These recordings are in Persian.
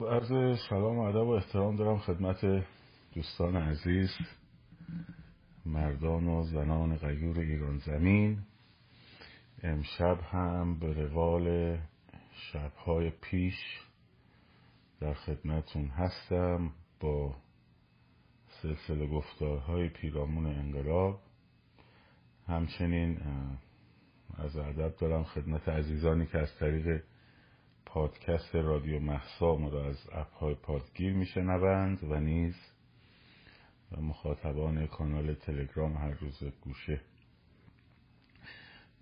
با عرض سلام و ادب و احترام دارم خدمت دوستان عزیز مردان و زنان غیور ایران زمین. امشب هم به روال شبهای پیش در خدمتون هستم با سلسله گفتارهای پیرامون انقلاب. همچنین از ادب دارم خدمت عزیزانی که از طریق پادکست رادیو محسا ما را از های پادگیر میشنوند و نیز و مخاطبان کانال تلگرام هر روز گوشه.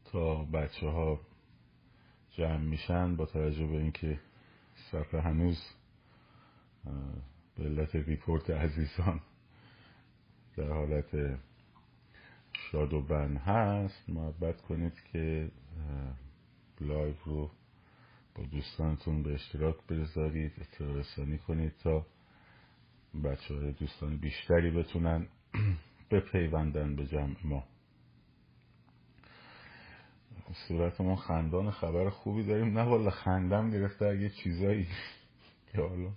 تا بچه ها جمع میشن با توجه به اینکه صفحه هنوز به علت ریپورت عزیزان در حالت شاد و بن هست محبت کنید که لایو رو با دوستانتون به اشتراک بذارید اطلاع رسانی کنید تا بچه های دوستان بیشتری بتونن بپیوندن به جمع ما. صورت ما خندان خبر خوبی داریم. نه والا خندم گرفته اگه چیزایی که حالا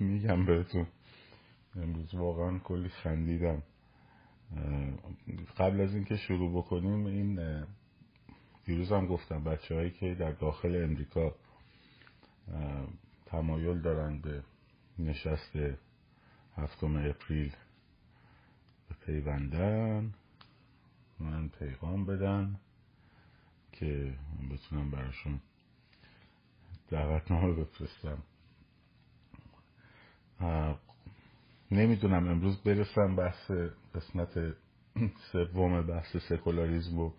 میگم بهتون. امروز واقعا کلی خندیدم. قبل از اینکه شروع بکنیم این دیروز هم گفتم بچه هایی که در داخل امریکا تمایل دارن به نشست هفتم اپریل به پیوندن من پیغام بدن که بتونم براشون دعوتنامه بفرستم. نمی‌دونم امروز برسم بحث قسمت سوم بحث سکولاریزم رو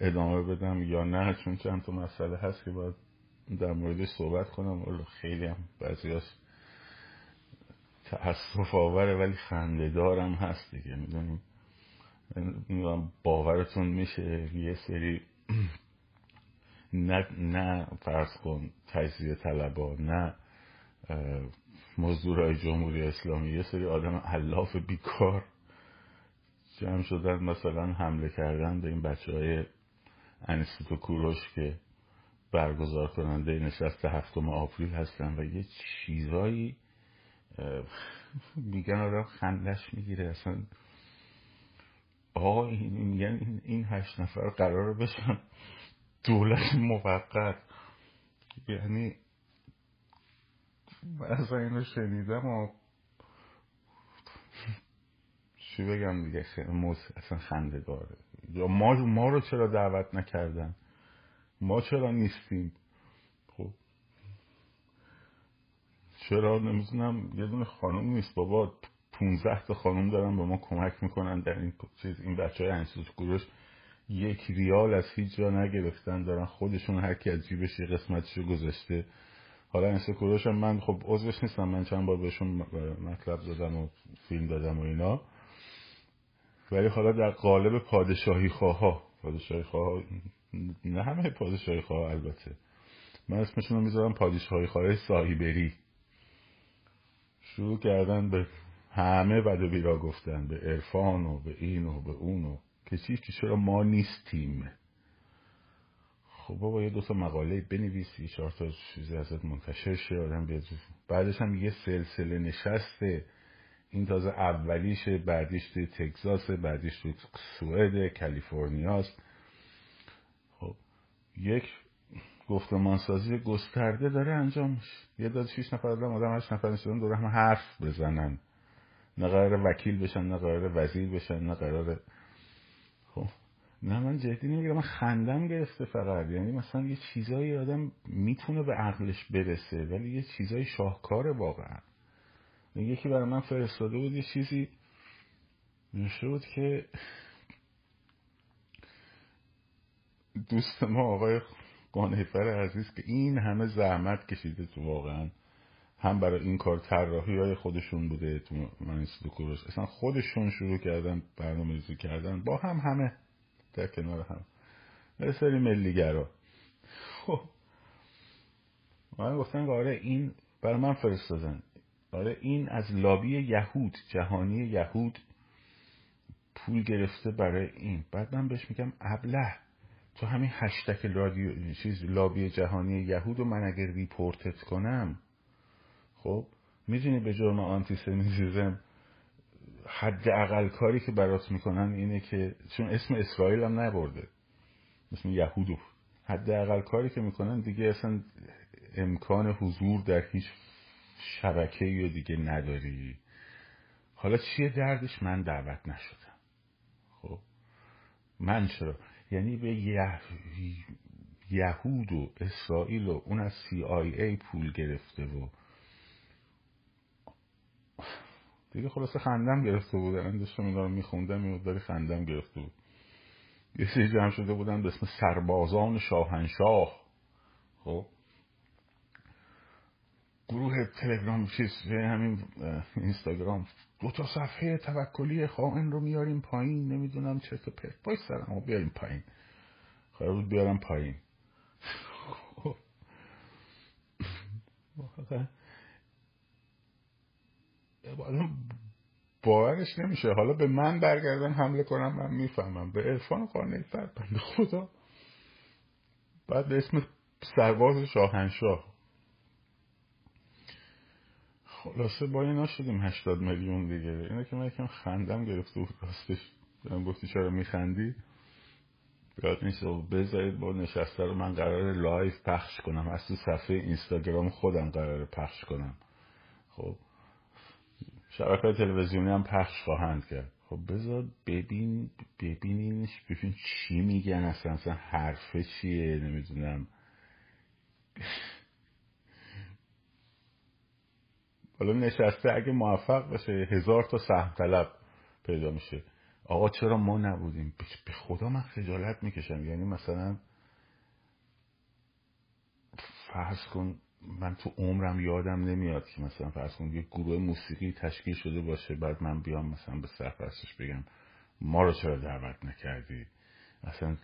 ادامه بدم یا نه چون چند تا مسئله هست که باید در موردش صحبت کنم. ولی خیلی هم بعضیاش تأصف آوره ولی خنده دارم هست دیگه. می‌دونیم؟ باورتون میشه. یه سری نه نه فرض کن تجزیه طلبا نه مزدورای جمهوری اسلامی یه سری آدم علاف بیکار جمع شدن مثلا حمله کردن به این بچه های انستیتو کوروش که برگزار کننده نشست هفتم آپریل هستن و یه چیزایی میگن آدم خندش می‌گیره اصلا آقا میگن این هشت نفر قرار بشن دولت موقت. یعنی اصلا اینو شنیدم و چی بگم دیگه اصلا خنده یا ما ما رو چرا دعوت نکردن؟ ما چرا نیستیم؟ خب. چرا؟ نمی‌دونم. یه دونه خانم نیست. بابا 15 تا خانم دارن به ما کمک می‌کنن در این چیز این بچه های انسوس گروش یک ریال از هیچ جا نگرفتن. دارن خودشون هر کی از جیبش یه قسمتشو گذاشته. حالا انسکوروش هم من خب عضوش نیستم. من چند بار بهشون مطلب دادم و فیلم دادم و اینا. ولی حالا در قالب پادشاهی خواه پادشاهی خواه نه همه پادشاهی خواه البته. من اسمشون رو می‌ذارم پادشاهی خواه سایبری شروع کردن به همه بد و بیرا گفتن. به عرفان و به این و به اون و که چی که چرا ما نیستیم. خب بابا یه دوتا مقاله بنویسی چهار تا چیزی ازت منتشر شه آدم بیاد. بعدش هم یه سلسله نشسته. این تازه اولیشه بعدیش توی تگزاس بعدیش توی سوئد کالیفرنیاست خب یک گفتمانسازی گسترده داره انجام میشه. یه داد شیش نفر آدم آدم هشت نفر نشدن دور هم حرف بزنن. نه قرار وکیل بشن نه قرار وزیر بشن نه قرار خب نه من جدی نمی‌گیرم من خندم گرفته فقط. یعنی مثلا یه چیزایی آدم می‌تونه به عقلش برسه ولی یه چیزای شاهکاره واقعا. یکی برای من فرستاده بود یه چیزی. نوشته بود که دوست ما آقای قانیفر عزیز که این همه زحمت کشیده تو واقعا هم برای این کار طراحی های خودشون بوده تو منیستو کوروش اصلا خودشون شروع کردن برنامه ریزی کردن با هم همه در کنار هم. یه سری ملیگرا. خب. من گفتن آره این برای من فرستادن. آره این از لابی یهود جهانی یهود پول گرفته برای این. بعد من بهش میگم ابله. تو همین هشتک رادیو چیز لابی جهانی یهود رو من اگر ریپورتت کنم خب می‌دونی به جرم آنتیسمیتیزم حد اقل کاری که برات می‌کنن اینه که چون اسم اسرائیل هم نبرده اسم یهودو. حد اقل کاری که می‌کنن دیگه اصلا امکان حضور در هیچ شبکه یا دیگه نداری. حالا چیه دردش؟ من دعوت نشدم. خب؟ من چرا؟ یعنی به یهود و اسرائیل و اون از ای پول گرفته و دیگه خلاصه خندم گرفته بود من داشتم اینا رو میخوندم این داری خندم گرفته بود. یه سری جمع شده بودن به اسم سربازان شاهنشاه. خب؟ گروه تلگرام چیز همین اینستاگرام. دو تا صفحه توکلی خائن رو میاریم پایین نمی‌دونم چه تو پرت بای سرم بیاریم پایین. قرار بود بیارم پایین. باورش نمیشه. حالا به من برگردن حمله کنم من می‌فهمم. به عرفان قانعی فر بنده خدا. بعد به اسم سرباز شاهنشاه. خلاصه با اینا شدیم هشتاد میلیون دیگه. اینه که من یکم خندم گرفته بود راستش. بهم گفتی چرا میخندی؟ بیاد نیست. بذارید با نشسته رو من قرار لایف پخش کنم. از تو صفحه اینستاگرام خودم قرار پخش کنم. خب. شبکه تلویزیونی هم پخش خواهند کرد. خب بذار ببین ببینینش ببین چی میگن. اصلا اصلا حرفه چیه؟ نمی‌دونم. حالا نشسته اگه موفق بشه هزار تا سهم طلب پیدا میشه. آقا چرا ما نبودیم؟ به خدا من خجالت می‌کشم. یعنی مثلا فرض کن من تو عمرم یادم نمیاد که مثلا فرض کن یه گروه موسیقی تشکیل شده باشه بعد من بیام مثلا به سرپرستش بگم ما رو چرا دعوت نکردی؟ مثلا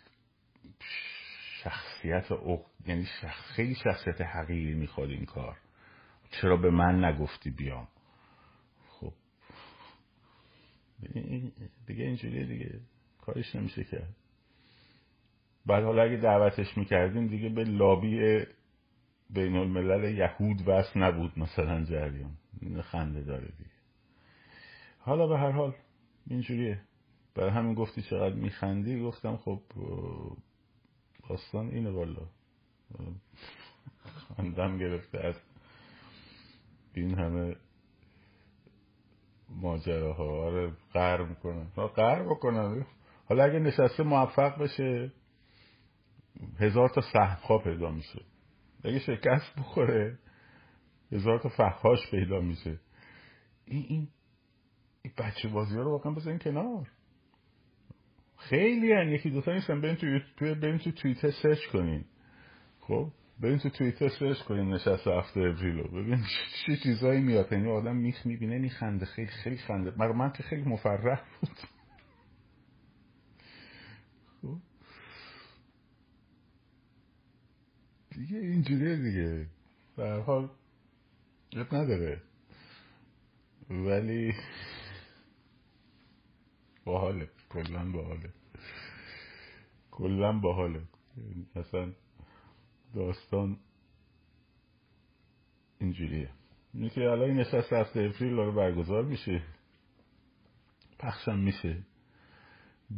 شخصیت اق... یعنی شخص... خیلی شخصیت حقیقی می‌خواد این کار. چرا به من نگفتی بیام؟ خب. دیگه اینجوریه دیگه. کارش نمیشه کرد بعد حالا اگه دعوتش می‌کردیم دیگه به لابی بین الملل یهود وصل نبود مثلا جریان. خنده داره دیگه. حالا به هر حال اینجوریه. برای همین گفتی چقدر میخندی؟ گفتم خب داستان اینه والا. خندم گرفته از این همه ماجراها. آره قهر می‌کنن قهر بکنن حالا اگه نشسته موفق بشه هزار تا سهم پیدا میشه. اگه شکست بخوره هزار تا فخاش پیدا میشه. این این, بچه بازی ها رو واقعا بزنین کنار. خیلی هن. یکی دوتا نیستن. برین تو, تو, تو سرچ کنین. خب؟ برین تو توییتر سرچ کنین نشست هفته اپریل رو. ببین چه چیزایی میاد. یعنی آدم میخ می‌بینه میخنده. خیلی خیلی خنده. من من که خیلی مفرح بود؟ خب. دیگه اینجوریه دیگه. در حال اب نداره. ولی باحاله. کلا باحاله. کلا باحاله. اصلا داستان اینجوریه. اینه که الان این نشست هفته اپریل داره برگزار میشه. پخشم میشه.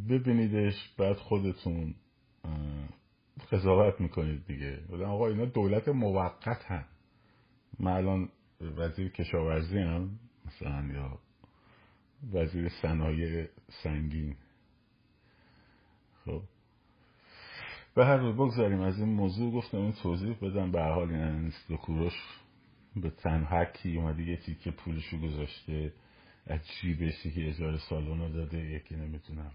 ببینیدش بعد خودتون قضاوت می‌کنید دیگه. آقا اینا دولت موقت هم من الان وزیر کشاورزی هم مثلا یا وزیر صنایع سنگین. خب به هر روز بگذاریم از این موضوع. گفتم این توضیح بدم. به حال این دو کوروش به تنهکی اومده یه تیکه پولشو گذاشته. از جیبش که اجاره سالن داده؟ یکی نمی‌تونم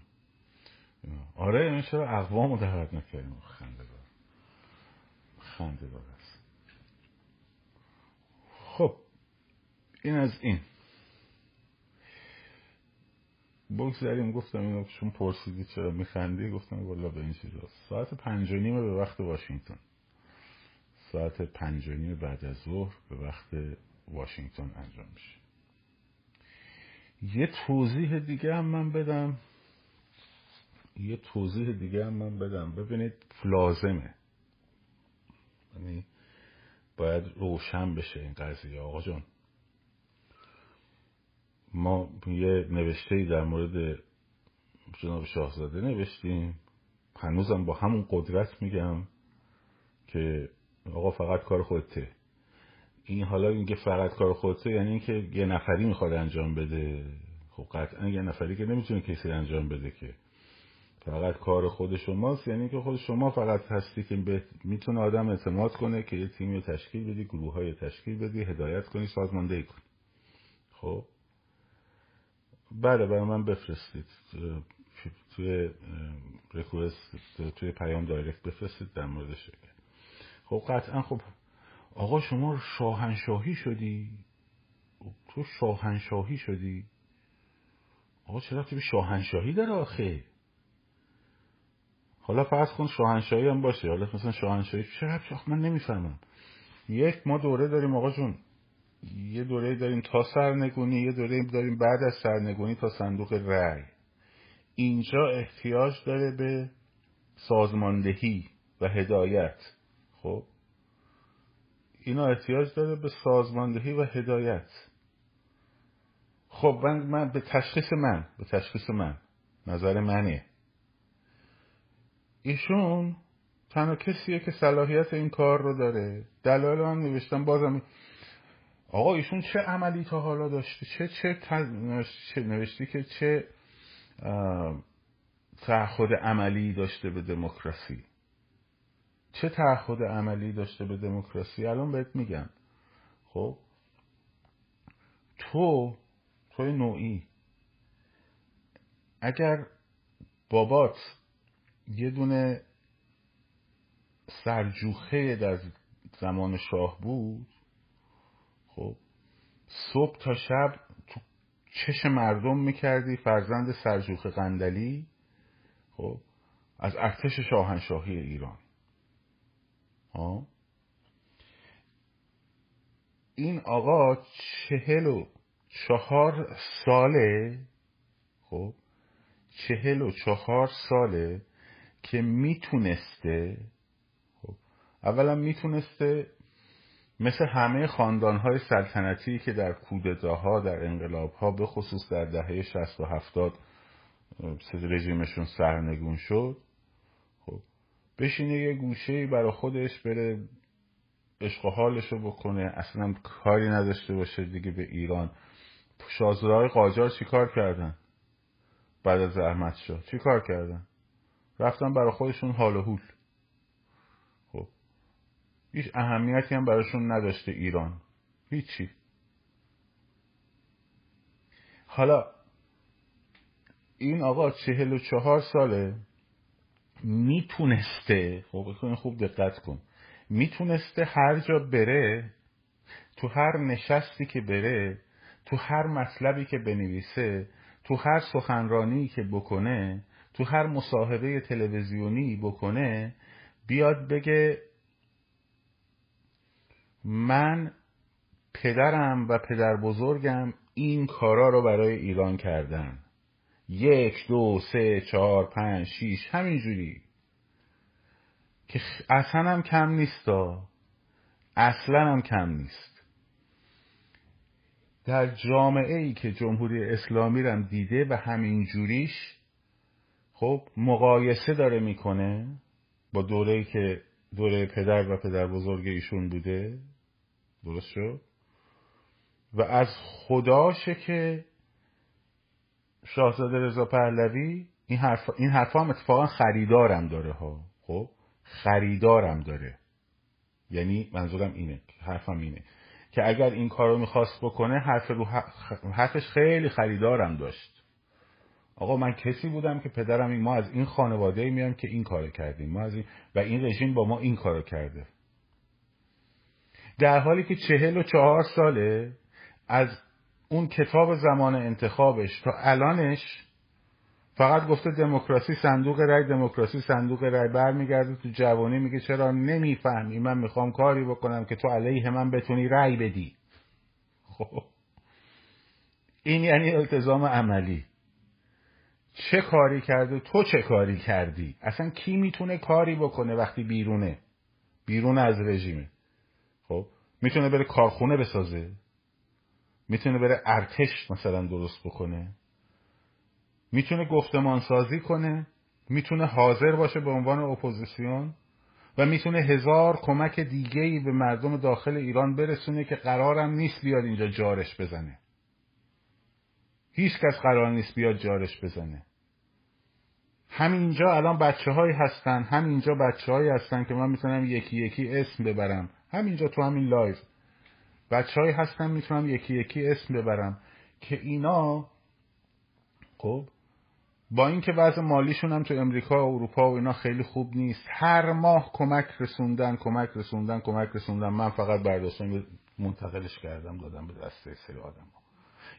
آره این چرا اقوام رو دعوت نکردیم؟ خنده دار. خنده دار است. خب این از این. بگذاریم گفتم اینو چون پرسیدی چرا میخندی گفتم والا به این چیزا. ساعت پنج و نیم به وقت واشنگتن. ساعت پنج و نیم بعد از ظهر به وقت واشنگتن انجام میشه. یه توضیح دیگه هم من بدم. یه توضیح دیگه هم من بدم. ببینید لازمه. یعنی باید روشن بشه این قضیه. آقا جان ما یه نوشته در مورد جناب شاهزاده نوشتیم. هنوزم با همون قدرت میگم که آقا فقط کار خودته. این حالا اینکه فقط کار خودته یعنی اینکه یه نفری می‌خواد انجام بده. خب قطعا یه نفری که نمی‌تونه کسی انجام بده که. فقط کار خود شماست یعنی که خود شما فقط هستی که می‌تونه آدم اعتماد کنه که یه تیمی تشکیل بدی گروه های تشکیل بدی هدایت کنی سازماندهی کنی. خب؟ بله برای من بفرستید. توی ریکوست توی پیام دایرکت بفرستید در موردش. خب قطعا خب آقا شما شاهنشاهی شدی؟ تو شاهنشاهی شدی؟ آقا چرا به شاهنشاهی داره آخه؟ حالا فرض کن شاهنشاهی هم باشه. حالا مثلا شاهنشاهی چرا من نمی‌فهمم. یک ما دوره داریم آقا جون. یه دوره داریم تا سرنگونی یه دوره داریم بعد از سرنگونی تا صندوق رأی. اینجا احتیاج داره به سازماندهی و هدایت. خب؟ اینا احتیاج داره به سازماندهی و هدایت. خب من, من به تشخیص من به تشخیص من نظر منه. ایشون تنها کسیه که صلاحیت این کار رو داره. دلایل من نوشتم بازم آقا ایشون چه عملی تا حالا داشته؟ چه چه, نوشتی که چه تعهد عملی داشته به دموکراسی؟ چه تعهد عملی داشته به دموکراسی؟ الان بهت میگم. خب؟ تو توی نوعی اگر بابات یه دونه سرجوخه در زمان شاه بود خب صبح تا شب تو چش مردم می‌کردی فرزند سرجوخه قندلی خب از ارتش شاهنشاهی ایران. ها این آقا چهل و چهار ساله خب چهل و چهار ساله که می‌تونسته خب اولا می‌تونسته مثل همه خاندانهای سلطنتی که در کودتاها در انقلابها به خصوص در دهه شست و هفتاد رژیمشون سرنگون شد. خب بشینه یه گوشه برای خودش بره عشق و حالشو بکنه اصلا کاری نداشته باشه دیگه به ایران. شازدهای قاجار چیکار کردن؟ بعد از زحمت شد چیکار کردن؟ رفتن برای خودشون حال و حول هیچ اهمیتی هم براشون نداشته ایران. هیچی. حالا این آقا چهل و چهار ساله. می‌تونسته خب خوب دقت کن. می‌تونسته هر جا بره تو هر نشستی که بره تو هر مطلبی که بنویسه تو هر سخنرانی که بکنه تو هر مصاحبه تلویزیونی بکنه بیاد بگه من پدرم و پدر بزرگم این کارا رو برای ایران کردن. یک دو سه چهار پنج شیش همینجوری. که اصلا هم کم نیستا اصلا هم کم نیست. در جامعه ای که جمهوری اسلامی رم دیده و همین جوریش خب مقایسه داره می‌کنه با دوره که دوره پدر و پدر بزرگ ایشون بوده. درست شد؟ و از خداشه که شاهزاده رضا پهلوی این حرف این حرفا هم اتفاقا خریدارم داره ها. خب؟ خریدارم داره. یعنی منظورم اینه. حرفم اینه. که اگر این کار رو می‌خواست بکنه حرف رو حرفش خیلی خریدارم داشت. آقا من کسی بودم که پدرم این ما از این خانواده میام که این کار کردیم. ما از این و این رژیم با ما این کارو کرده. در حالی که چهل و چهار ساله از اون کتاب زمان انتخابش تا الانش فقط گفته دموکراسی صندوق رای دموکراسی صندوق رای برمیگرده تو جوانی میگه چرا نمی‌فهمی؟ من می‌خوام کاری بکنم که تو علیه من بتونی رای بدی. خب. این یعنی التزام عملی. چه کاری کرده تو چه کاری کردی؟ اصلا کی می‌تونه کاری بکنه وقتی بیرونه؟ بیرون از رژیمه. می‌تونه بره کارخونه بسازه. می‌تونه بره ارتش مثلا درست بکنه. می‌تونه گفتمان سازی کنه. می‌تونه حاضر باشه به عنوان اپوزیسیون. و می‌تونه هزار کمک دیگه ای به مردم داخل ایران برسونه که قرارم نیست بیاد اینجا جارش بزنه. هیچ کس قرار نیست بیاد جارش بزنه. همینجا الان بچه هایی هستن. همینجا بچه هایی هستن که من می‌تونم یکی یکی اسم ببرم. همینجا تو همین live بچه هایی هستن می‌تونم یکی یکی اسم ببرم که اینا خب با اینکه وضع مالیشون هم تو امریکا و اروپا و اینا خیلی خوب نیست هر ماه کمک رسوندن کمک رسوندن کمک رسوندن. من فقط برداشتم منتقلش کردم دادم به دسته سری آدم ها.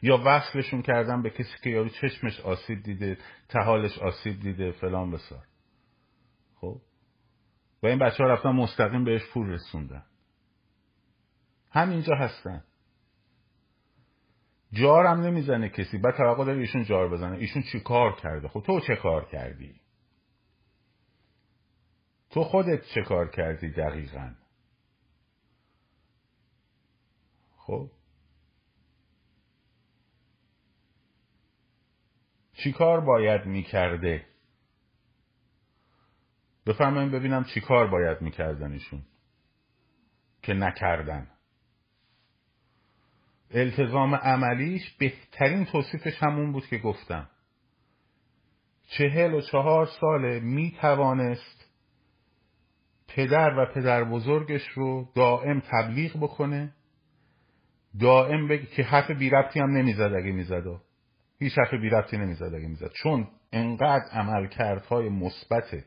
یا وصلشون کردم به کسی که یارو چشمش آسیب دیده تحالش آسیب دیده فلان بسار خب؟ و این بچه ها رفتن مستقیم بهش پول رسوندن. همینجا هستن. جارم نمی‌زنه کسی. بعد توقع داره ایشون جار بزنه. ایشون چی کار کرده؟ خب تو چه کار کردی؟ تو خودت چه کار کردی دقیقا؟ خب؟ چی کار باید می‌کرده؟ بفرمایید ببینم چی کار باید می‌کردن ایشون. که نکردن. التزام عملیش بهترین توصیفش همون بود که گفتم. چهل و چهار ساله می توانست پدر و پدر بزرگش رو دائم تبلیغ بکنه. دائم بگه که حرف بی ربطی هم نمی‌زد اگه می‌زد. هیچ حرف بی ربطی نمی‌زد اگه می‌زد. چون انقدر عملکردهای مثبت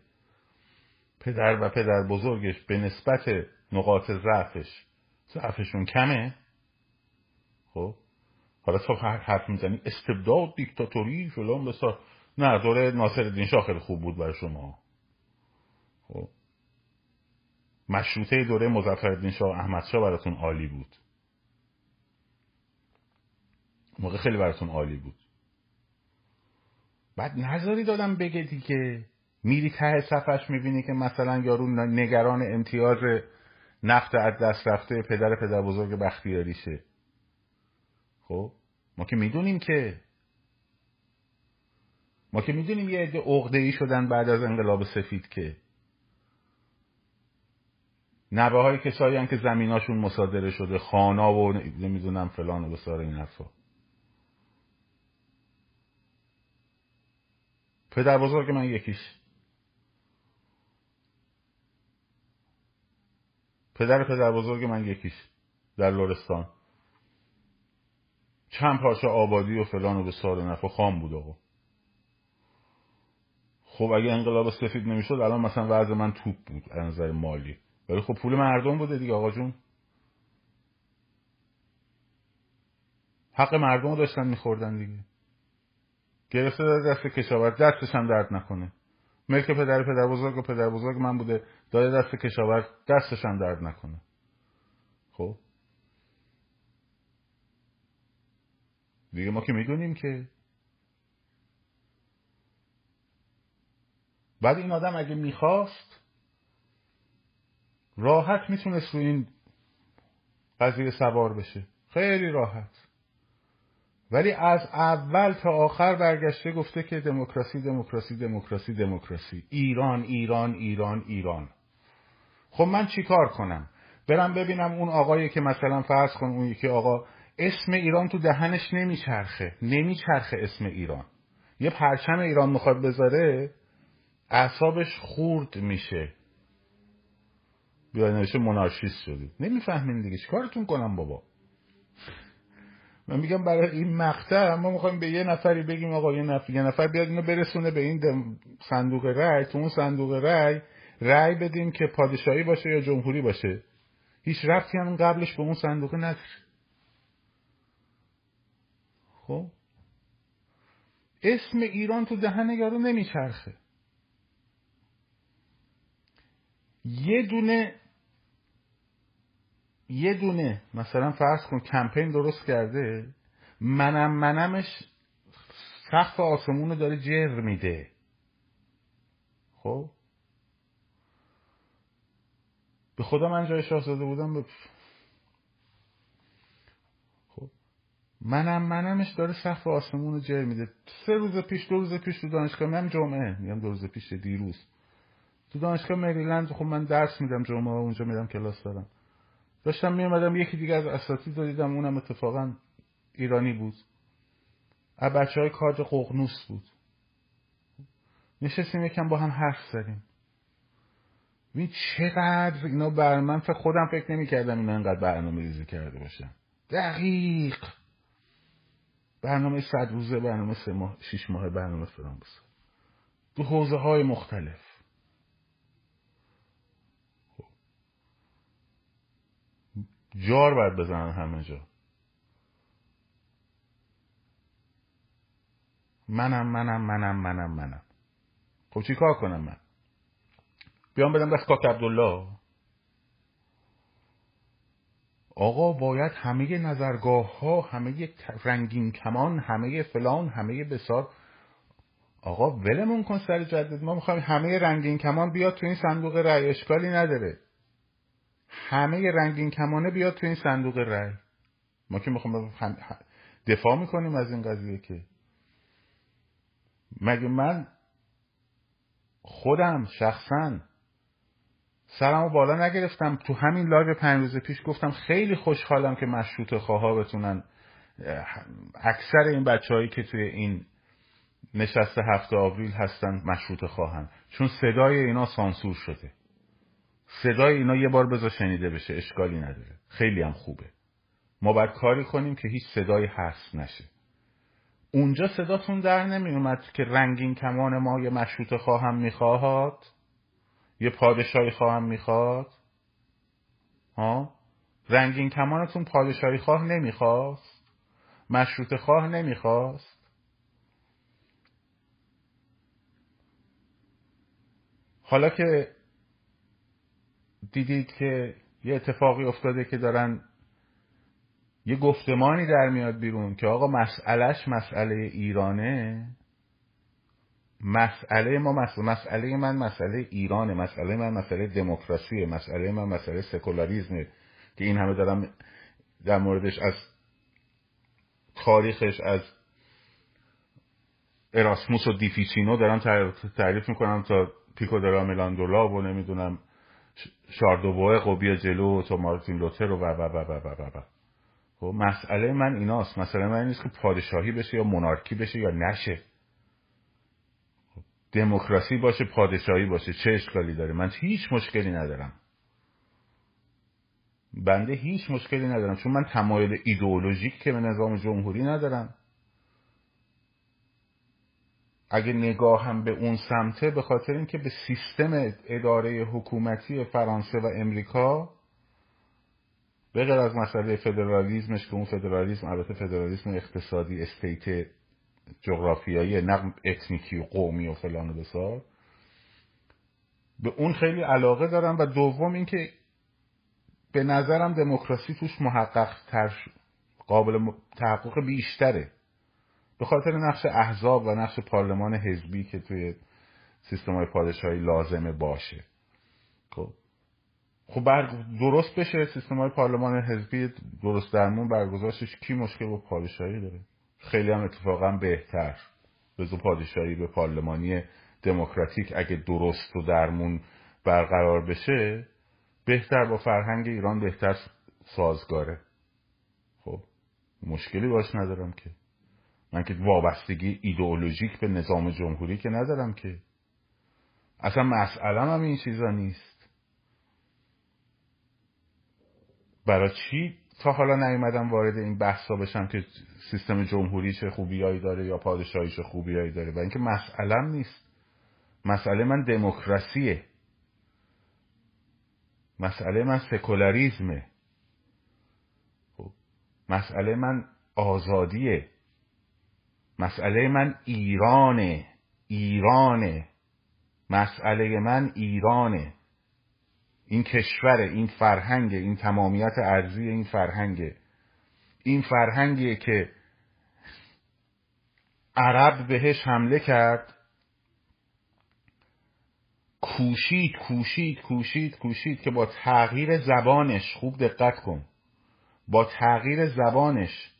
پدر و پدر بزرگش به نسبت نقاط ضعفش ضعفشون کمه خب؟ حالا تو حرف می‌زنی استبداد دیکتاتوری فلان بسار نه دوره ناصر الدین شاه خیلی خوب بود برای شما. خب؟ مشروطه دوره مظفرالدین شاه احمد شاه براتون عالی بود. موقع خیلی براتون عالی بود. بعد نظری دادم بگه دیگه. میری ته صفحش می‌بینی که مثلا یارو نگران امتیاز نفت از دست رفته پدر پدر بزرگ بختیاریشه. خب؟ ما که می‌دونیم که ما که می‌دونیم یه عده عقده ای شدن بعد از انقلاب سفید که نبه های کسایی که زمیناشون مصادره شده خانا و نمی‌دونم فلان و بسار این حرفا. پدر بزرگ من یکیش. پدر پدر بزرگ من یکیش در لورستان چند پارچه آبادی و فلان و به سار نفع خام بود آقا. خب اگه انقلاب سفید نمی‌شد الان مثلا وضع من توپ بود از نظر مالی. ولی خب پول مردم بوده دیگه آقا جون. حق مردم رو داشتن میخوردن دیگه. گرفته داده دست کشاورز دستش هم درد نکنه. ملک پدر پدر بزرگ و پدر بزرگ من بوده داده دست کشاورز دستش هم درد نکنه خب دیگه ما که می‌دونیم که بعد این آدم اگه می‌خواست راحت می‌تونست رو این قضیه سوار بشه. خیلی راحت. ولی از اول تا آخر برگشته گفته که دموکراسی دموکراسی دموکراسی دموکراسی. ایران ایران ایران ایران. خب من چیکار کنم؟ برم ببینم اون آقایی که مثلا فرض کن اون یکی آقا اسم ایران تو دهنش نمیچرخه. نمیچرخه اسم ایران. یه پرچم ایران می‌خواد بذاره اعصابش خورد میشه. بیا نوشه منارشیست شدی. نمی‌فهمین دیگه. چیکارتون کنم بابا؟ من میگم برای این مقطع ما می‌خوایم به یه نفری بگیم آقا یه نفر یه نفر بیاد اینو برسونه به این صندوق رأی. تو اون صندوق رأی رأی بدیم که پادشاهی باشه یا جمهوری باشه. هیچ رفتی هم قبلش به اون صندوق نداره. خب؟ اسم ایران تو دهن یارو نمیچرخه. یه دونه یه دونه مثلا فرض کن کمپین درست کرده منم منمش سقف آسمون رو داره جر میده. خب؟ به خدا من جای شاهزاده بودم منم منمش داره سقف آسمون رو جر میده. سه روز پیش دو روز پیش تو دانشگاه من جمعه. میگم دو روز پیش دیروز. تو دانشگاه مریلند خب من درس میدم جمعه اونجا میدم کلاس دارم. داشتم میومدم یکی دیگه از اساتید رو دیدم اونم اتفاقا ایرانی بود. از بچه های کادر قغنوس بود. نشستیم یکم با هم حرف زدیم. این چقدر اینا بر من خودم فکر نمی کردم اینا اینقدر برنامه ریزی کرده باشن. دقیق! برنامه صد روزه برنامه سه ماه شیش ماه برنامه فلان تو حوزه های مختلف. خب. جار باید بزنن همه جا. منم منم منم منم منم. خب چی کار کنم من؟ بیام بدم دست کاک عبدالله. آقا باید همه نظرگاه ها همه رنگین کمان همه فلان همه بسار آقا ولمون کن سر جدد ما می‌خوایم همه رنگین کمان بیاد تو این صندوق رأی. اشکالی نداره. همه رنگین کمانه بیاد تو این صندوق رأی. ما که می‌خوام دفاع می‌کنیم از این قضیه که. مگه من خودم شخصا سرمو بالا نگرفتم. تو همین live پنج روز پیش گفتم خیلی خوشحالم که مشروط خواه بتونن اکثر این بچههایی که توی این نشست هفته آوریل هستن مشروط خواهن. چون صدای اینا سانسور شده. صدای اینا یه بار بذار شنیده بشه اشکالی نداره. خیلی هم خوبه. ما باید کاری کنیم که هیچ صدایی حس نشه. اونجا صداتون در نمی اومد که رنگین کمان ما یه مشروط خواهم می‌خواهد؟ یه پادشاهی خواهم می‌خواد ها؟ رنگین کمانتون پادشاهی خواه نمی‌خواست؟ مشروط خواه نمی‌خواست؟ حالا که دیدید که یه اتفاقی افتاده که دارن یه گفتمانی در میاد بیرون که آقا مسئلهش مسئله ایرانه مسئله ما مسئله, مسئله من مسئله ایرانه مسئله من مسئله دموکراسیه مسئله من مسئله سکولاریزمه که این همه دارم در موردش از تاریخش از اراسموس و دیفیچینو دارم تعریف می‌کنم تا پیکو درا ملاندولا و نمی‌دونم شاردوبوه و بیا جلو تو مارتین لوتر و و و و و و و. خب مسئله من ایناست. مسئله من نیست که پادشاهی بشه یا مونارکی بشه یا نشه. دموکراسی باشه پادشاهی باشه چه اشکالی داره؟ من هیچ مشکلی ندارم. بنده هیچ مشکلی ندارم چون من تمایل ایدئولوژیک که به نظام جمهوری ندارم. اگه نگاهم به اون سمته به خاطر اینکه به سیستم اداره حکومتی فرانسه و امریکا به غیر از مسئله فدرالیزمش که اون فدرالیزم البته فدرالیزم اقتصادی state جغرافیایی نه اتنیکی و قومی و فلان و بیسار به اون خیلی علاقه دارم و دوم اینکه به نظرم دموکراسی توش محقق تر قابل تحقق بیشتره. به خاطر نقش احزاب و نقش پارلمان حزبی که توی سیستم های پادشاهی لازمه باشه. خب. خب درست بشه سیستم های پارلمان حزبی درست درمون برگذاشتش کی مشکل با پادشاهی داره؟ خیلی هم اتفاقا بهتر. به پادشاهی به پارلمانی دموکراتیک اگه درست و درمون برقرار بشه بهتر با فرهنگ ایران بهتر سازگاره. خب مشکلی باش ندارم که. من که وابستگی ایدئولوژیک به نظام جمهوری که ندارم که. اصلا مسئله هم این چیزا نیست. برای چی تا حالا نیومدم وارد این بحثا بشم که سیستم جمهوری چه خوبیایی داره یا پادشاهی چه خوبیایی داره. و اینکه مسئله نیست. مسئله من دموکراسیه. مسئله من سکولاریزمه. خب. مسئله من آزادیه. مسئله من ایرانه. ایرانه. مسئله من ایرانه. این کشور این فرهنگ این تمامیت ارزی این فرهنگه این فرهنگیه که عرب بهش حمله کرد. کوشید کوشید کوشید کوشید که با تغییر زبانش خوب دقت کن. با تغییر زبانش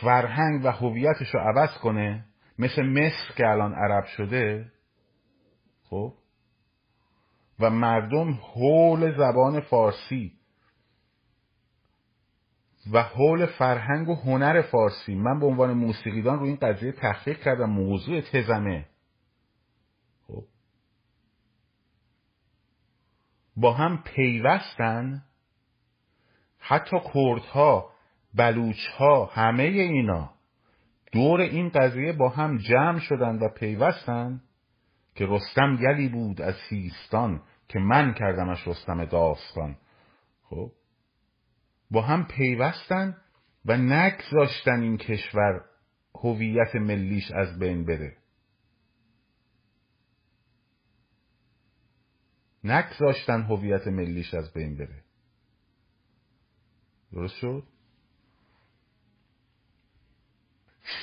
فرهنگ و هویتش رو عوض کنه. مثل مصر که الان عرب شده. خب؟ و مردم حول زبان فارسی و حول فرهنگ و هنر فارسی. من به عنوان موسیقیدان رو این قضیه تحقیق کردم. موضوع تزمه. خب. با هم پیوستن. حتی کردها بلوچها همه اینا. دور این قضیه با هم جمع شدن و پیوستن. که رستم یلی بود از سیستان که من کردمش رستم داستان. خب؟ با هم پیوستن و نگذاشتن این کشور هویت ملیش از بین بره. نگذاشتن هویت ملیش از بین بره. درست شد؟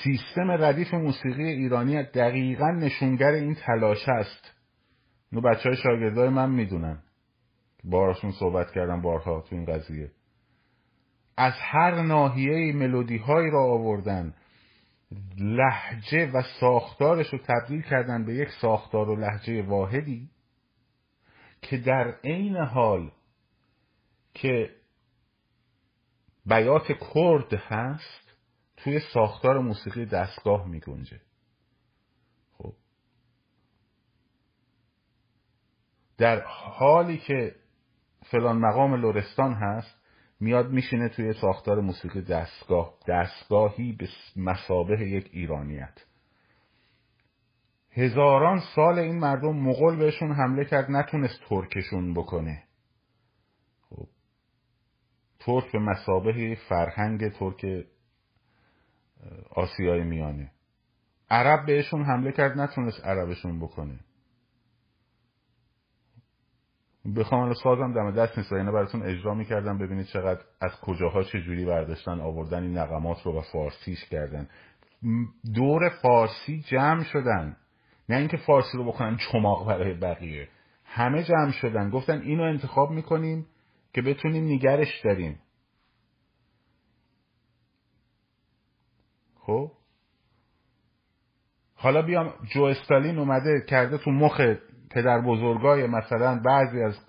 سیستم ردیف موسیقی ایرانی دقیقا نشونگر این تلاش است. اینو بچه های شاگردای من می‌دونن. بارشون صحبت کردم بارها تو این قضیه. از هر ناحیه ملودی هایی را آوردن لحجه و ساختارش رو تبدیل کردن به یک ساختار و لحجه واحدی که در عین حال که بیات کرد هست توی ساختار موسیقی دستگاه می گنجه خب. در حالی که فلان مقام لورستان هست میاد میشینه توی ساختار موسیقی دستگاه دستگاهی به مسابه یک ایرانیت. هزاران سال این مردم مغول بهشون حمله کرد نتونست ترکشون بکنه. خب. ترک به مسابه فرهنگ ترک آسیای میانه. عرب بهشون حمله کرد نتونست عربشون بکنه. بخوام الان سازم دم دست نیست اینو براتون اجرا می‌کردم ببینید چقدر از کجاها چه جوری برداشتن آوردن این نقمات رو و فارسیش کردن. دور فارسی جمع شدن. نه اینکه فارسی رو بکنن چماق برای بقیه. همه جمع شدن. گفتن اینو انتخاب می‌کنیم که بتونیم نگرش داریم. خب؟ حالا بیام جو استالین اومده کرده تو مخ پدر بزرگای مثلا بعضی از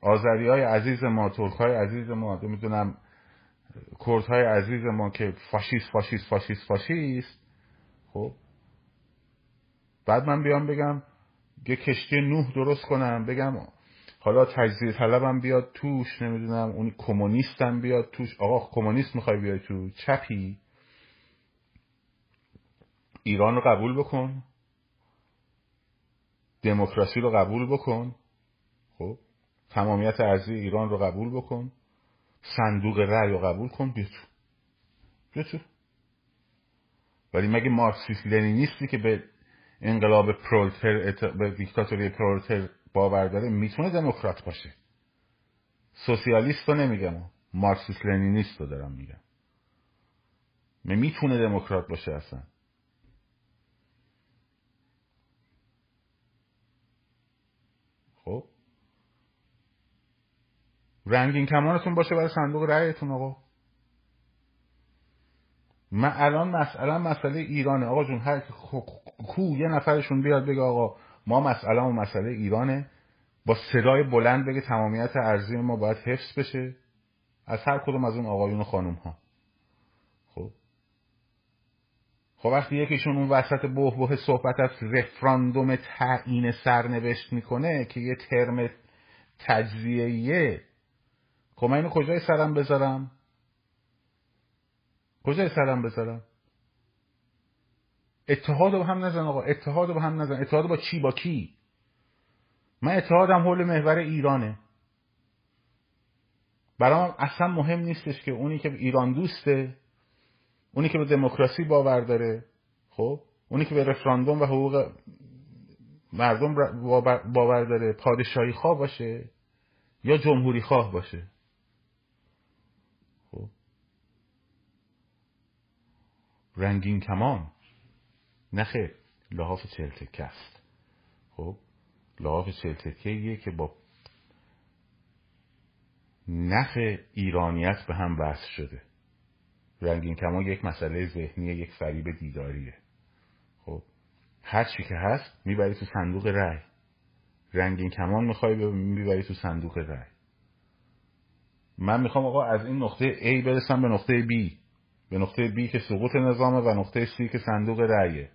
آذری های عزیز ما ترک های عزیز ما می‌دونم کرد های عزیز ما که فاشیست فاشیست فاشیست فاشیست خب؟ بعد من بیام بگم یه کشتی نوح درست کنم بگم حالا تجزیه طلبم بیاد توش نمی‌دونم اون کمونیستم بیاد توش. آقا کمونیست می‌خوای بیای تو چپی؟ ایران رو قبول بکن. دموکراسی رو قبول بکن. خب تمامیت ارزی ایران رو قبول بکن. صندوق رأی رو قبول کن. بیا تو بیا تو ولی مگه مارکسیست لنینیستی که به انقلاب پرولتر به دیکتاتوری پرولتر باور داره؟ می‌تونه دموکرات باشه. سوسیالیست رو نمیگم. مارکسیست لنینیست رو دارم میگم. می‌تونه دموکرات باشه اصلا. خب؟ رنگین کمانتون باشه برای صندوق رأیتون آقا. من الان مسئله مسئله ایرانه. آقا جون هر کو یه نفرشون بیاد بگه آقا ما مسئله و مسئله ایرانه. با صدای بلند بگه تمامیت ارزی ما باید حفظ بشه. از هر کدوم از اون آقایون و خانوم ها خب خب وقتی یکیشون اون وسط بوه صحبت از رفراندوم تعیین سرنوشت می‌کنه که یه ترم تجزیهیه خب من اینو کجای سرم بذارم؟ کجای سرم بذارم؟ اتحاد با هم نزن آقا اتحاد با هم نزن. اتحاد با چی؟ با کی؟ من اتحادم حول محور ایرانه. برام اصلا مهم نیستش که اونی که ایران دوسته اونی که به دموکراسی باور داره خب؟ اونی که به رفراندوم و حقوق مردم باور داره پادشاهی خواه باشه یا جمهوری خواه باشه. خب؟ رنگین کمان. نخه لحاف چلتکه است. خب؟ لحاف چلتکه که با نخ ایرانیت به هم وصل شده. رنگین کمان یک مسئله ذهنی یک فریب دیداریه خب هر چی که هست می‌بری تو صندوق رأی. رنگین کمان می‌خوای می‌بری تو صندوق رأی. من می‌خوام آقا از این نقطه A برسم به نقطه B. به نقطه B که سقوط نظامه و نقطه C که صندوق رأیه.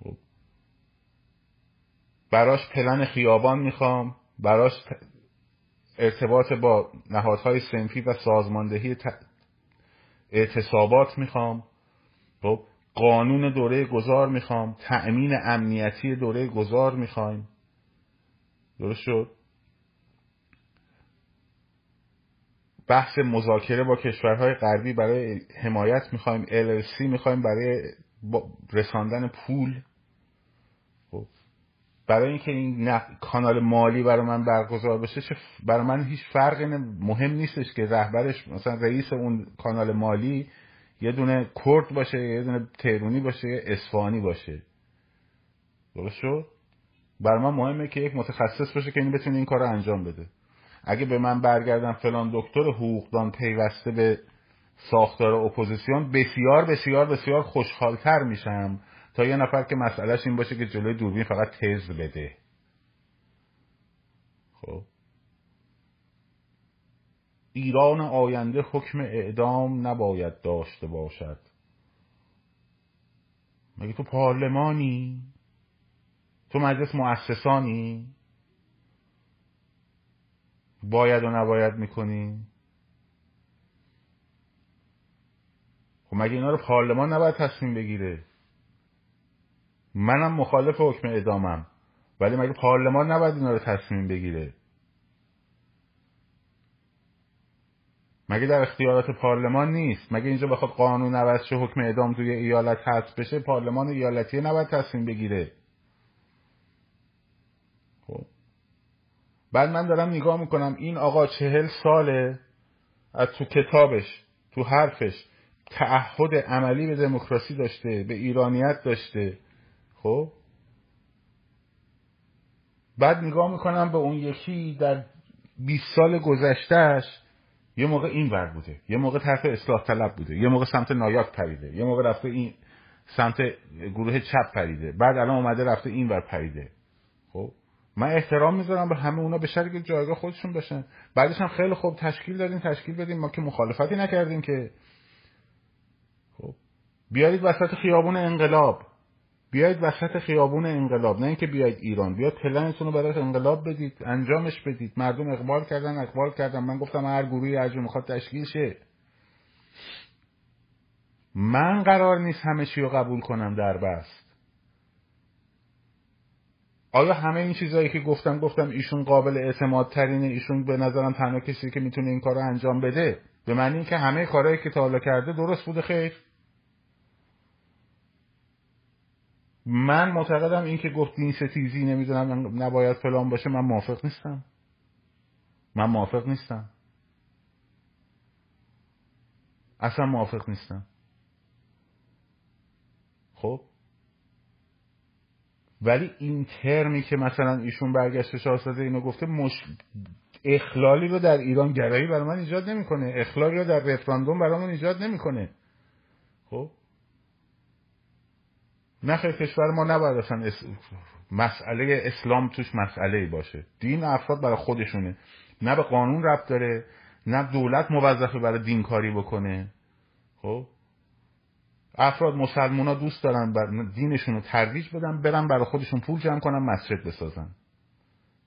خب. براش پلن خیابان می‌خوام. براش ارتباط با نهادهای سنفی و سازماندهی اعتصابات می‌خوام خب قانون دوره گذار می‌خوام تأمین امنیتی دوره گذار می‌خوایم درست شد بحث مذاکره با کشورهای غربی برای حمایت می‌خوایم LLC می‌خوایم برای رساندن پول. برای اینکه این کانال مالی برای من برگزار بشه چه برای من هیچ فرقی مهم نیستش که رهبرش مثلا رئیس اون کانال مالی یه دونه کرد باشه یه دونه تیرونی باشه یه اصفهانی باشه. درست شد؟ برای من مهمه که یک متخصص باشه که این بتونه این کار رو انجام بده. اگه به من برگردم فلان دکتر حقوقدان پیوسته به ساختار اپوزیسیون بسیار بسیار بسیار خوشحالتر میشم. تا یه نفر که مسئلهش این باشه که جلوی دوربین فقط تز بده. خب. ایران آینده حکم اعدام نباید داشته باشد. مگه تو پارلمانی؟ تو مجلس مؤسسانی؟ باید و نباید می‌کنی؟ خب مگه اینا رو پارلمان نباید تصمیم بگیره؟ منم مخالف حکم اعدامم. ولی مگه پارلمان نباید اینا رو تصمیم بگیره؟ مگه در اختیارات پارلمان نیست؟ مگه اینجا بخواد قانون عوض شه حکم اعدام توی ایالت حذف بشه پارلمان ایالتی نباید تصمیم بگیره؟ خب. بعد من دارم نگاه می‌کنم این آقا چهل ساله از تو کتابش تو حرفش تعهد عملی به دموکراسی داشته به ایرانیت داشته. خب؟ بعد نگاه می‌کنم به اون یکی در 20 سال گذشتهش یه موقع این ور بوده یه موقع طرف اصلاح طلب بوده یه موقع سمت نایاک پریده یه موقع رفته این سمت گروه چپ پریده بعد الان اومده رفته این ور پریده. خب؟ من احترام می‌ذارم به همه اونا به شرط جایگاه خودشون باشن. بعدش هم خیلی خوب تشکیل دادیم تشکیل بدیم ما که مخالفتی نکردیم که. خب؟ بیایید وسط خیابون انقلاب. بیایید وسط خیابون انقلاب نه اینکه بیاید ایران بیاید پلنتون رو برای انقلاب بدید انجامش بدید. مردم اقبال کردن اقبال کردن. من گفتم هر گروهی هر می‌خواد تشکیل شه. من قرار نیست همه چی رو قبول کنم در بست آیا همه این چیزهایی که گفتم گفتم ایشون قابل اعتماد ترینه ایشون به نظرم تنها کسی که می‌تونه این کار رو انجام بده. به معنی اینکه همه کارهایی که تا حالا کرده درست بوده خیر. من معتقدم این که گفت دین ستیزی نمی‌دونم نباید فلان باشه من موافق نیستم. من موافق نیستم. اصلا موافق نیستم. خب؟ ولی این ترمی که مثلا ایشون برگشت شاهزاده اینو گفته مش... اخلالی رو در ایران گرایی برای من ایجاد نمی‌کنه. اخلالی رو در رفراندوم برای من ایجاد نمی‌کنه. خب؟ نخیر کشور ما نباید اصلا مسئله اسلام توش مسئله باشه. دین افراد برای خودشونه. نه به قانون ربط داره نه دولت موظفه برای دین کاری بکنه. خب؟ افراد مسلمان دوست دارن بر دینشون رو ترویج بدن برن برای خودشون پول جمع کنن مسجد بسازن.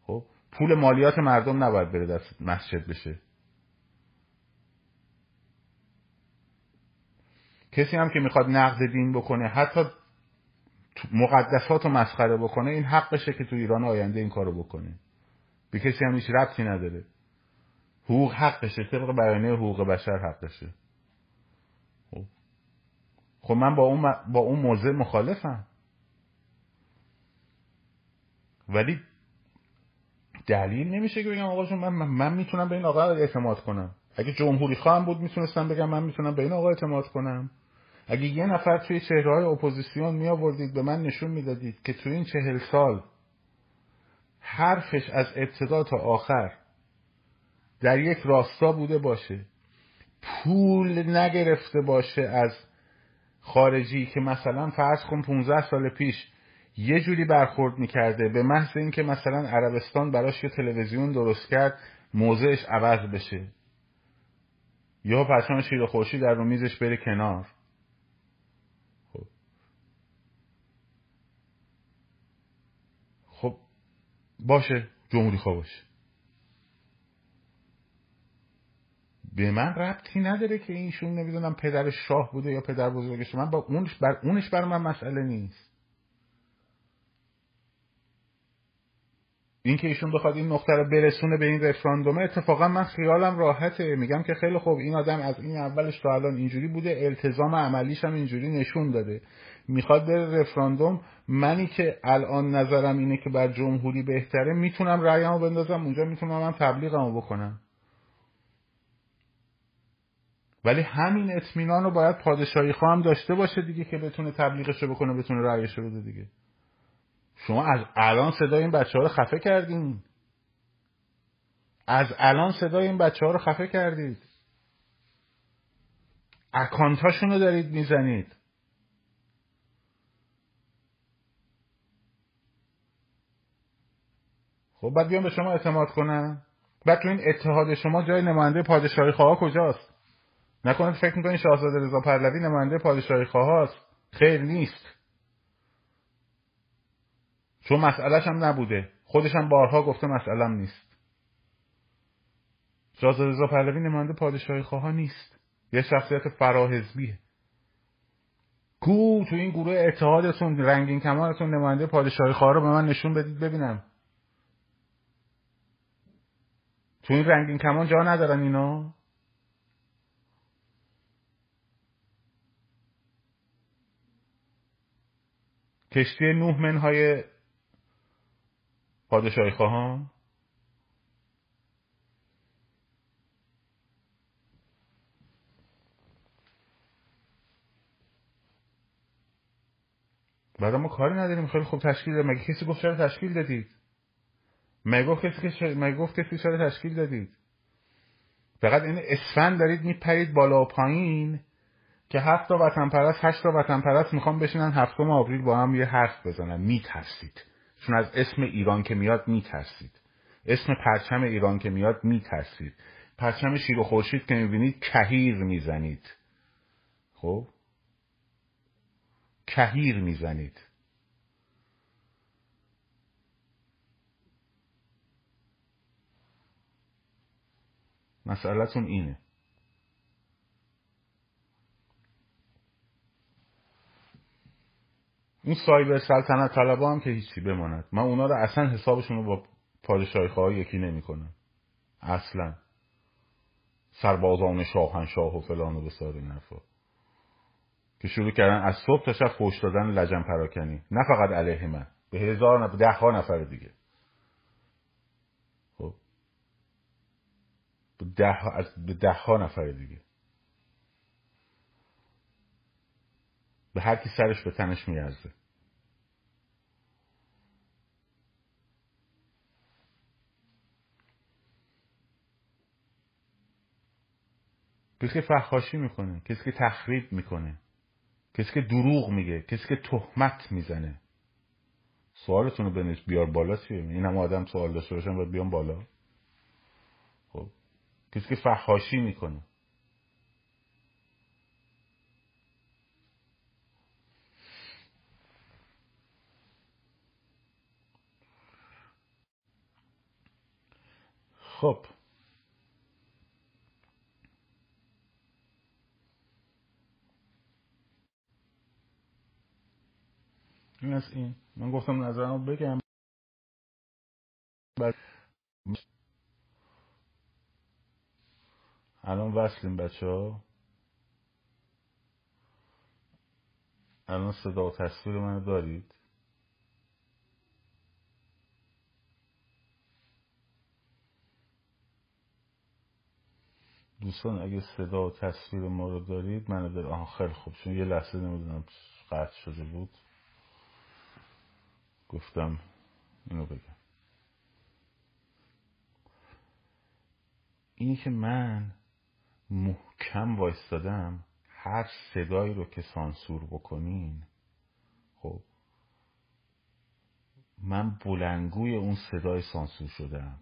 خب؟ پول مالیات مردم نباید بره دست مسجد بشه. کسی هم که می‌خواد نقد دین بکنه حتی مقدسات رو مسخره بکنه این حقشه که تو ایران آینده این کارو بکنه. به کسی هم هیچ ربطی نداره. حقوق حقشه طبق بیانیه حقوق بشر حقشه. خب. خب من با اون با اون موضع مخالفم. ولی دلیل نمیشه که بگم آقا من من می‌تونم به این آقا اعتماد کنم. اگه جمهوری خواهم بود می‌تونستم بگم من می‌تونم به این آقا اعتماد کنم. اگه یه نفر توی چهره های اپوزیسیون می آوردید به من نشون می‌دادید که توی این چهل سال حرفش از ابتدا تا آخر در یک راستا بوده باشه پول نگرفته باشه از خارجی که مثلا فرض کن 15 سال پیش یه جوری برخورد می‌کرده به محض اینکه مثلا عربستان براش یه تلویزیون درست کرد موضعش عوض بشه. یا پرچم شیر خورشید در رو میزش بره کنار خب خب باشه جمهوری خواه باشه. به من ربطی نداره که اینشون نمی‌دونم پدر شاه بوده یا پدر بزرگش. من با اونش بر اونش بر من مسئله نیست. اینکه ایشون بخواد این نقطه رو برسونه به این رفراندومه اتفاقا من خیالم راحته. میگم که خیلی خوب این آدم از این اولش تا الان اینجوری بوده التزام عملیش هم اینجوری نشون داده. می‌خواد بره رفراندوم. منی که الان نظرم اینه که بر جمهوری بهتره می‌تونم رأیمو بندازم. اونجا می‌تونم من تبلیغمو بکنم. ولی همین اطمینان رو باید پادشاهی خواهم داشته باشه دیگه که بتونه تبلیغشو بکنه بتونه رأیشو بده دیگه. شما از الان صدای این بچه ها رو خفه کردین. از الان صدای این بچه ها رو خفه کردید. اکانتاشون رو دارید می‌زنید. خب بعد بیان به شما اعتماد کنن بعد تو این اتحاد شما جای نماینده پادشاهی خواه کجاست؟ نکنید فکر می‌کنید شاهزاده رضا پهلوی نماینده پادشاهی خواه خیر نیست. چون مسئلهش هم نبوده. خودش هم بارها گفته مسئلم نیست. شاهزاده رضا پهلوی نماینده پادشاهی خواه نیست. یه شخصیت فراحزبیه. کو تو این گروه اتحادتون رنگین کمانتون نماینده پادشاهی خواه رو به من نشون بدید ببینم. تو این رنگین کمان جا ندارن اینا؟ کشتی نوح منهای پادشاهی خواهان؟ بعد ما کاری نداریم خیلی خوب تشکیل دادیم. مگه کسی گفت چرا تشکیل دادید؟ مگه گفت کسی چرا تشکیل دادید؟ فقط این اسفند دارید میپرید بالا و پایین که هفت تا وطن پرست هشت تا وطن پرست می‌خوام بشینن هفتم آوریل با هم یه حرف بزنن. میترسید. چون از اسم ایران که میاد میترسید. اسم پرچم ایران که میاد میترسید. پرچم شیر و خورشید که می‌بینید کهیر می‌زنید. خب؟ کهیر می‌زنید. مسئلتون اینه. اون سایبر سلطنت طلبا هم که هیچی بماند. من اونا رو اصلا حسابشون رو با پادشاهی خواهی یکی نمی‌کنم. اصلا. سربازان شاهنشاه و فلان و بسار این حرفا. که شروع کردن از صبح تا شب فوش دادن لجن پراکنی. نه فقط علیه من. به هزار نفر ده ها نفر دیگه. خب. به ده ها, ده ها نفر دیگه. به هر کی سرش به تنش میارزه کسی که فخاشی می‌کنه کسی که تخریب می‌کنه کسی که دروغ میگه کسی که تهمت می‌زنه. سوالتون رو بنویس بیار بالا چیه؟ این هم آدم سوال داشته باشن باید بیان بالا. خب. کسی که فخاشی می‌کنه. خب. این از این. من گفتم نظرمو بگم. بعد الان وصلیم بچه ها. الان صدا و تصویر منو دارید. دوستان اگه صدا و تصویر ما رو دارید منو دارید. آها خیلی خوب. چون یه لحظه نمی‌دونم قطع شده بود. گفتم اینو بگم. اینی که من محکم وایستادم هر صدایی رو که سانسور بکنین خب من بلنگوی اون صدای سانسور شدم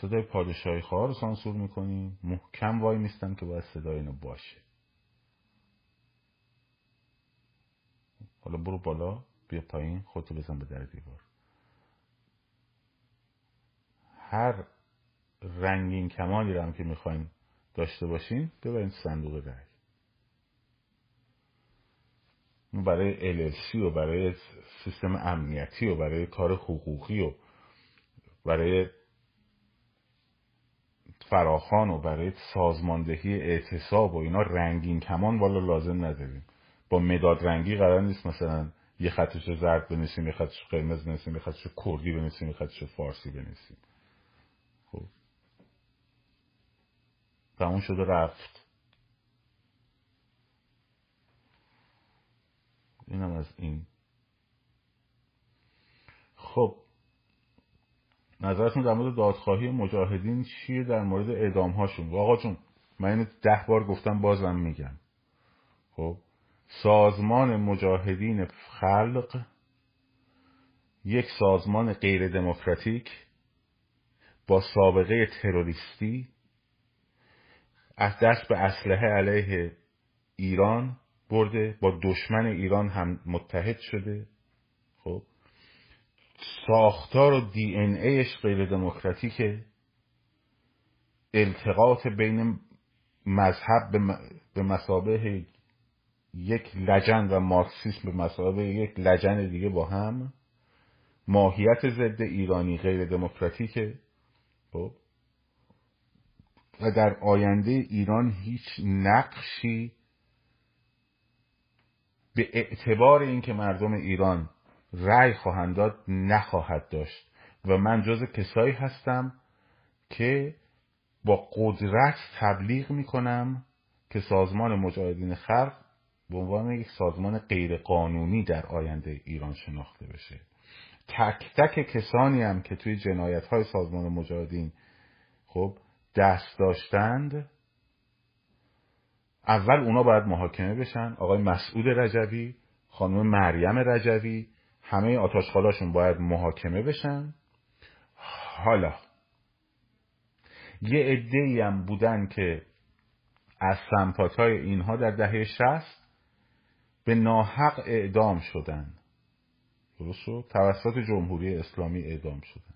صدای پادشاهی خواه رو سانسور می‌کنین محکم وای میستم که باید صدای اینو باشه. حالا برو بالا بیا پایین خودتو بزن به در دیوار. هر رنگین کمالی رو که می‌خواین داشته باشین ببرین صندوق رأی برای LLC و برای سیستم امنیتی و برای کار حقوقی و برای فراخان و برای سازماندهی اعتصاب و اینا رنگین کمان والا لازم نداریم. با مداد رنگی قرار نیست مثلا یه خطش زرد بنویسیم یه خطش قرمز بنویسیم یه خطش کردی بنویسیم یه خطش فارسی بنویسیم. خب. تموم شده رفت. اینم از این. خب. نظرتون در مورد دادخواهی مجاهدین چیه در مورد اعدام هاشون آقا جون من اینو ده بار گفتم بازم میگم. خب سازمان مجاهدین خلق یک سازمان غیر دموکراتیک با سابقه تروریستی از دست به اسلحه علیه ایران برده با دشمن ایران هم متحد شده. خب ساختار و دی ان ایش غیر دموکراتیکه. التقاط بین مذهب به مسابه یک لجن و مارکسیسم به مسابه یک لجن دیگه با هم. ماهیت ضد ایرانی غیر دموکراتیکه. خب. و در آینده ایران هیچ نقشی به اعتبار اینکه مردم ایران رأی خواهند داد نخواهد داشت. و من جز کسایی هستم که با قدرت تبلیغ می‌کنم که سازمان مجاهدین خلق به عنوان یک سازمان غیرقانونی در آینده ایران شناخته بشه. تک تک کسانی هم که توی جنایت های سازمان مجاهدین خب دست داشتند اول اونا باید محاکمه بشن. آقای مسعود رجوی خانم مریم رجوی همه آتاشخالاشون باید محاکمه بشن. حالا یه عده هم بودن که از سمپات های اینها در دهه شست به ناحق اعدام شدن. درست شد؟ توسط جمهوری اسلامی اعدام شدن.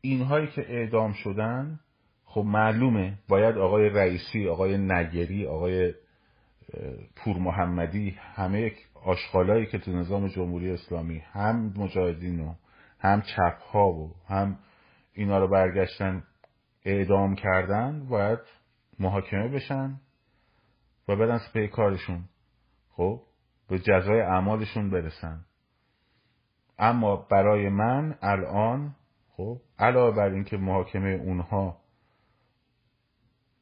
اینهایی که اعدام شدن خب معلومه باید آقای رئیسی آقای نگری آقای پور محمدی همه آشغالایی که تو نظام جمهوری اسلامی هم مجاهدین و هم چپ ها و هم اینا رو برگشتن اعدام کردن باید محاکمه بشن و بدن پی کارشون خب به جزای اعمالشون برسن. اما برای من الان خب علاوه بر اینکه محاکمه اونها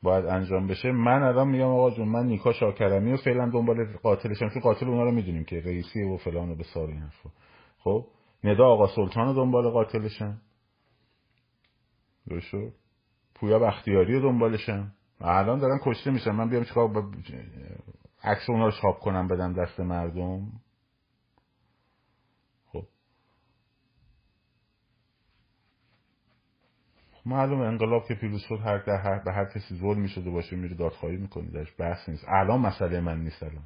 باید انجام بشه. من الان میگم آقا جون من نیکا شاکرمی و فعلا دنبال قاتلشم چون قاتل اونا رو می‌دونیم که رئیسی و فلان و بسار این حرفا. خب؟ ندا آقا سلطان رو دنبال قاتلشم درست پویا بختیاری رو دنبالشم الان دارن کشته میشن من بیام چیکار با عکس اونا رو چاپ کنم بدم دست مردم. معلوم انقلاب که پیروز شد هر در هر به هر کسی ظلم می‌شده باشه میره دادخواهی می‌کنی درش بحث نیست. الان مسئله من نیست الان.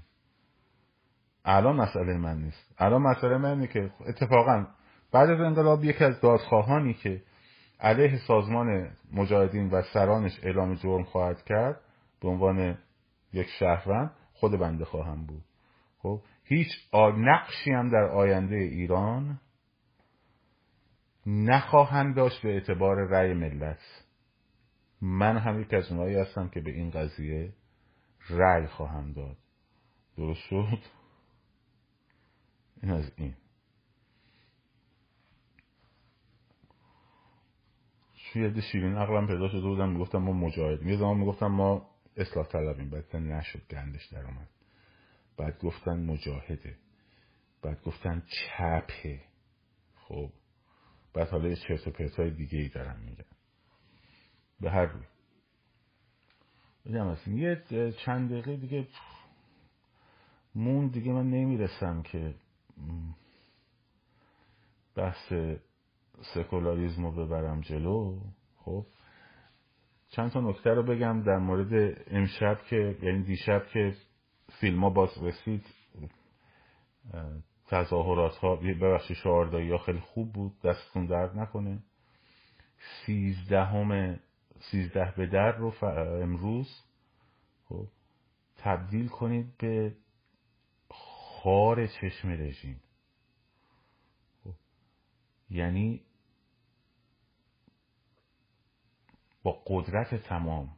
الان مسئله من نیست. الان مسئله من اینه که اتفاقا بعد از انقلاب یکی از دادخواهانی که علیه سازمان مجاهدین و سرانش اعلام جرم خواهد کرد به عنوان یک شهروند خود بنده خواهم بود. خب هیچ نقشی هم در آینده ایران نخواهند داشت به اعتبار رأی ملت. من هم یک از اونایی هستم که به این قضیه رأی خواهم داد. درست شد؟ این از این. شوید شیرین عقلم پیدا شده بودم می‌گفتم ما مجاهدیم. یه زمان می‌گفتم ما اصلاح طلبیم. بعد نشد گندش در اومد بعد گفتن مجاهده. بعد گفتن چپه. خب بعد حالا یه چرت و پرتای دیگه ای دارم میگن به هر روی. بگم یه چند دقیقه دیگه مون دیگه من نمی‌رسم که بحث سکولاریزم رو ببرم جلو. خب؟ چند تا نکته رو بگم در مورد امشب که یعنی دیشب که فیلم ها باز رسید تظاهرات ها ببخشید شعاردایی ها خیلی خوب بود دستتون درد نکنه سیزدهم سیزده به در رو امروز خب تبدیل کنید به خار چشم رژیم خب. یعنی با قدرت تمام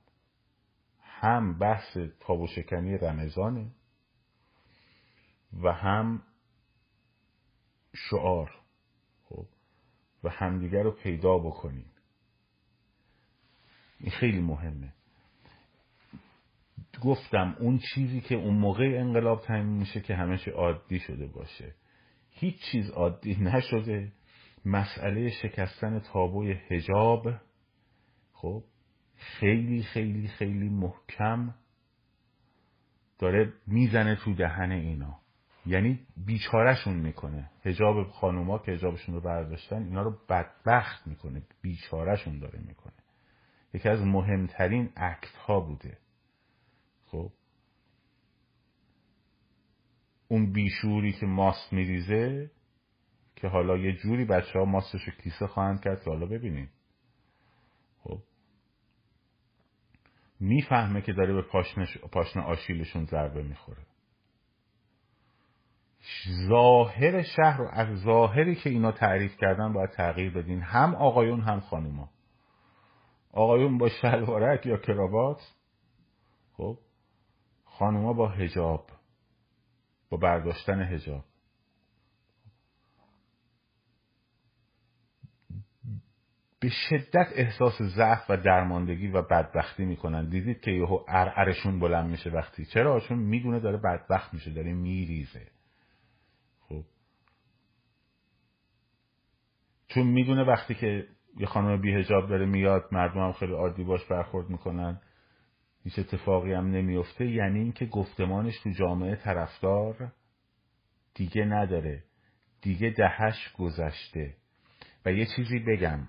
هم بحث تاب و شکنی رمضانه و هم شعار خب و همدیگر رو پیدا بکنین این خیلی مهمه. گفتم اون چیزی که اون موقع انقلاب تعیین میشه که همش عادی شده باشه. هیچ چیز عادی نشده. مسئله شکستن تابوی هجاب خب خیلی خیلی خیلی محکم داره می‌زنه تو دهن اینا. یعنی بیچارهشون می‌کنه. هجاب خانوما که هجابشون رو برداشتن اینا رو بدبخت می‌کنه. بیچارهشون داره می‌کنه. یکی از مهمترین اکت ها بوده. خب؟ اون بیشوری که ماست میریزه که حالا یه جوری بچه ها ماستش رو کیسه خواهند کرد که حالا ببینیم. خب؟ می‌فهمه که داره به پاشن آشیلشون ضربه می‌خوره. ظاهر شهر رو از ظاهری که اینا تعریف کردن باید تغییر بدین. هم آقایون هم خانوما. آقایون با شلوارک یا کراوات خب خانوما با هجاب با برداشتن هجاب به شدت احساس ضعف و درماندگی و بدبختی می‌کنن. دیدید که یهو ارعرشون بلند میشه وقتی؟ چرا؟ چون می‌دونه داره بدبخت میشه داره میریزه خب چون می‌دونه وقتی که یه خانم بیهجاب داره میاد مردم هم خیلی عادی باش برخورد می‌کنن. هیچ اتفاقی هم نمیفته یعنی اینکه گفتمانش تو جامعه طرفدار دیگه نداره. دیگه دهش گذشته. و یه چیزی بگم.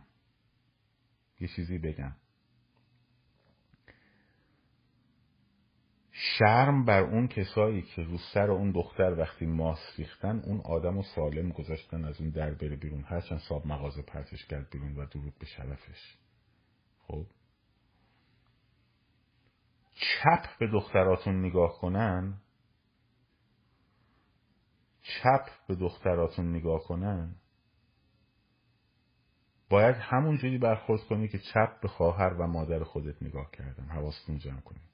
یه چیزی بگم. شرم بر اون کسایی که رو سر اون دختر وقتی ماس ریختن اون آدم و سالم گذاشتن از اون در بره بیرون. هرچند صاحب مغازه پرتش کرد بیرون و درود به شرفش. خب؟ چپ به دختراتون نگاه کنن؟ چپ به دختراتون نگاه کنن؟ باید همون جوری برخورد کنی که چپ به خواهر و مادر خودت نگاه کردن. حواستون جمع کنید.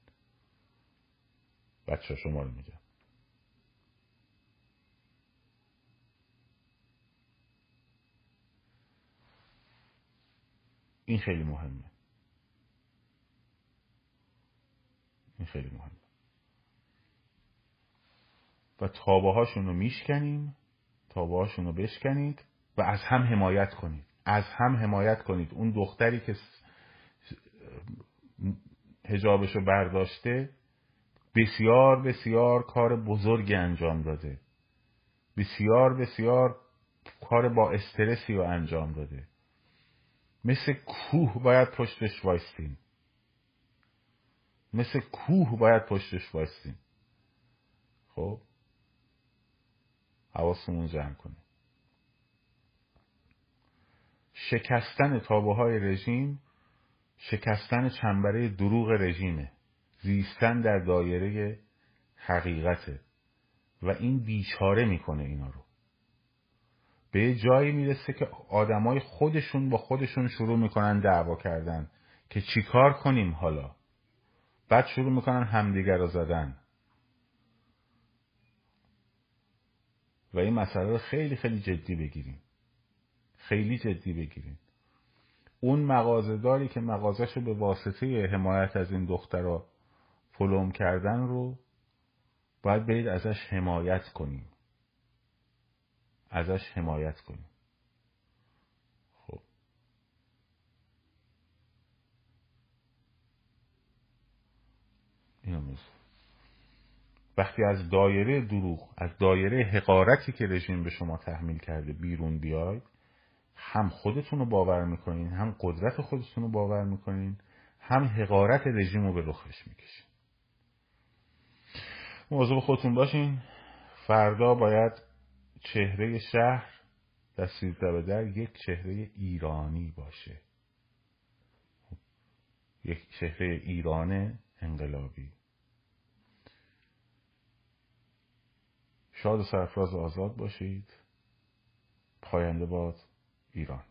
بچه شما رو میگم این خیلی مهمه. این خیلی مهمه. و تابه هاشون رو میشکنیم تابه هاشون رو بشکنید و از هم حمایت کنید. از هم حمایت کنید. اون دختری که هجابش رو برداشته بسیار بسیار کار بزرگی انجام داده. بسیار بسیار کار با استرسی رو انجام داده. مثل کوه باید پشتش وایستیم. مثل کوه باید پشتش وایستیم. خب؟ حواسمون جمع کنیم شکستن تابه های رژیم شکستن چنبره دروغ رژیمه. زیستن در دایره حقیقته و این بیچاره می‌کنه اینا رو. به یه جایی می‌رسه که آدمای خودشون با خودشون شروع می‌کنن دعوا کردن که چیکار کنیم حالا. بعد شروع می‌کنن همدیگر رو زدن. و این مسئله رو خیلی خیلی جدی بگیریم. خیلی جدی بگیریم. اون مغازهداری که مغازش رو به واسطه حمایت از این دخترها پلم کردن رو باید برید ازش حمایت کنیم. ازش حمایت کنیم. خب. اینو وقتی از دایره دروغ از دایره حقارتی که رژیم به شما تحمیل کرده بیرون بیاید هم خودتون رو باور می‌کنین هم قدرت خودتون رو باور می‌کنین هم حقارت رژیم رو به رخش می‌کشین. موضوع خودتون باشین. فردا باید چهره شهر در سیزده در یک چهره ایرانی باشه. یک چهره ایران انقلابی. شاد و سرفراز آزاد باشید. پاینده باد ایران.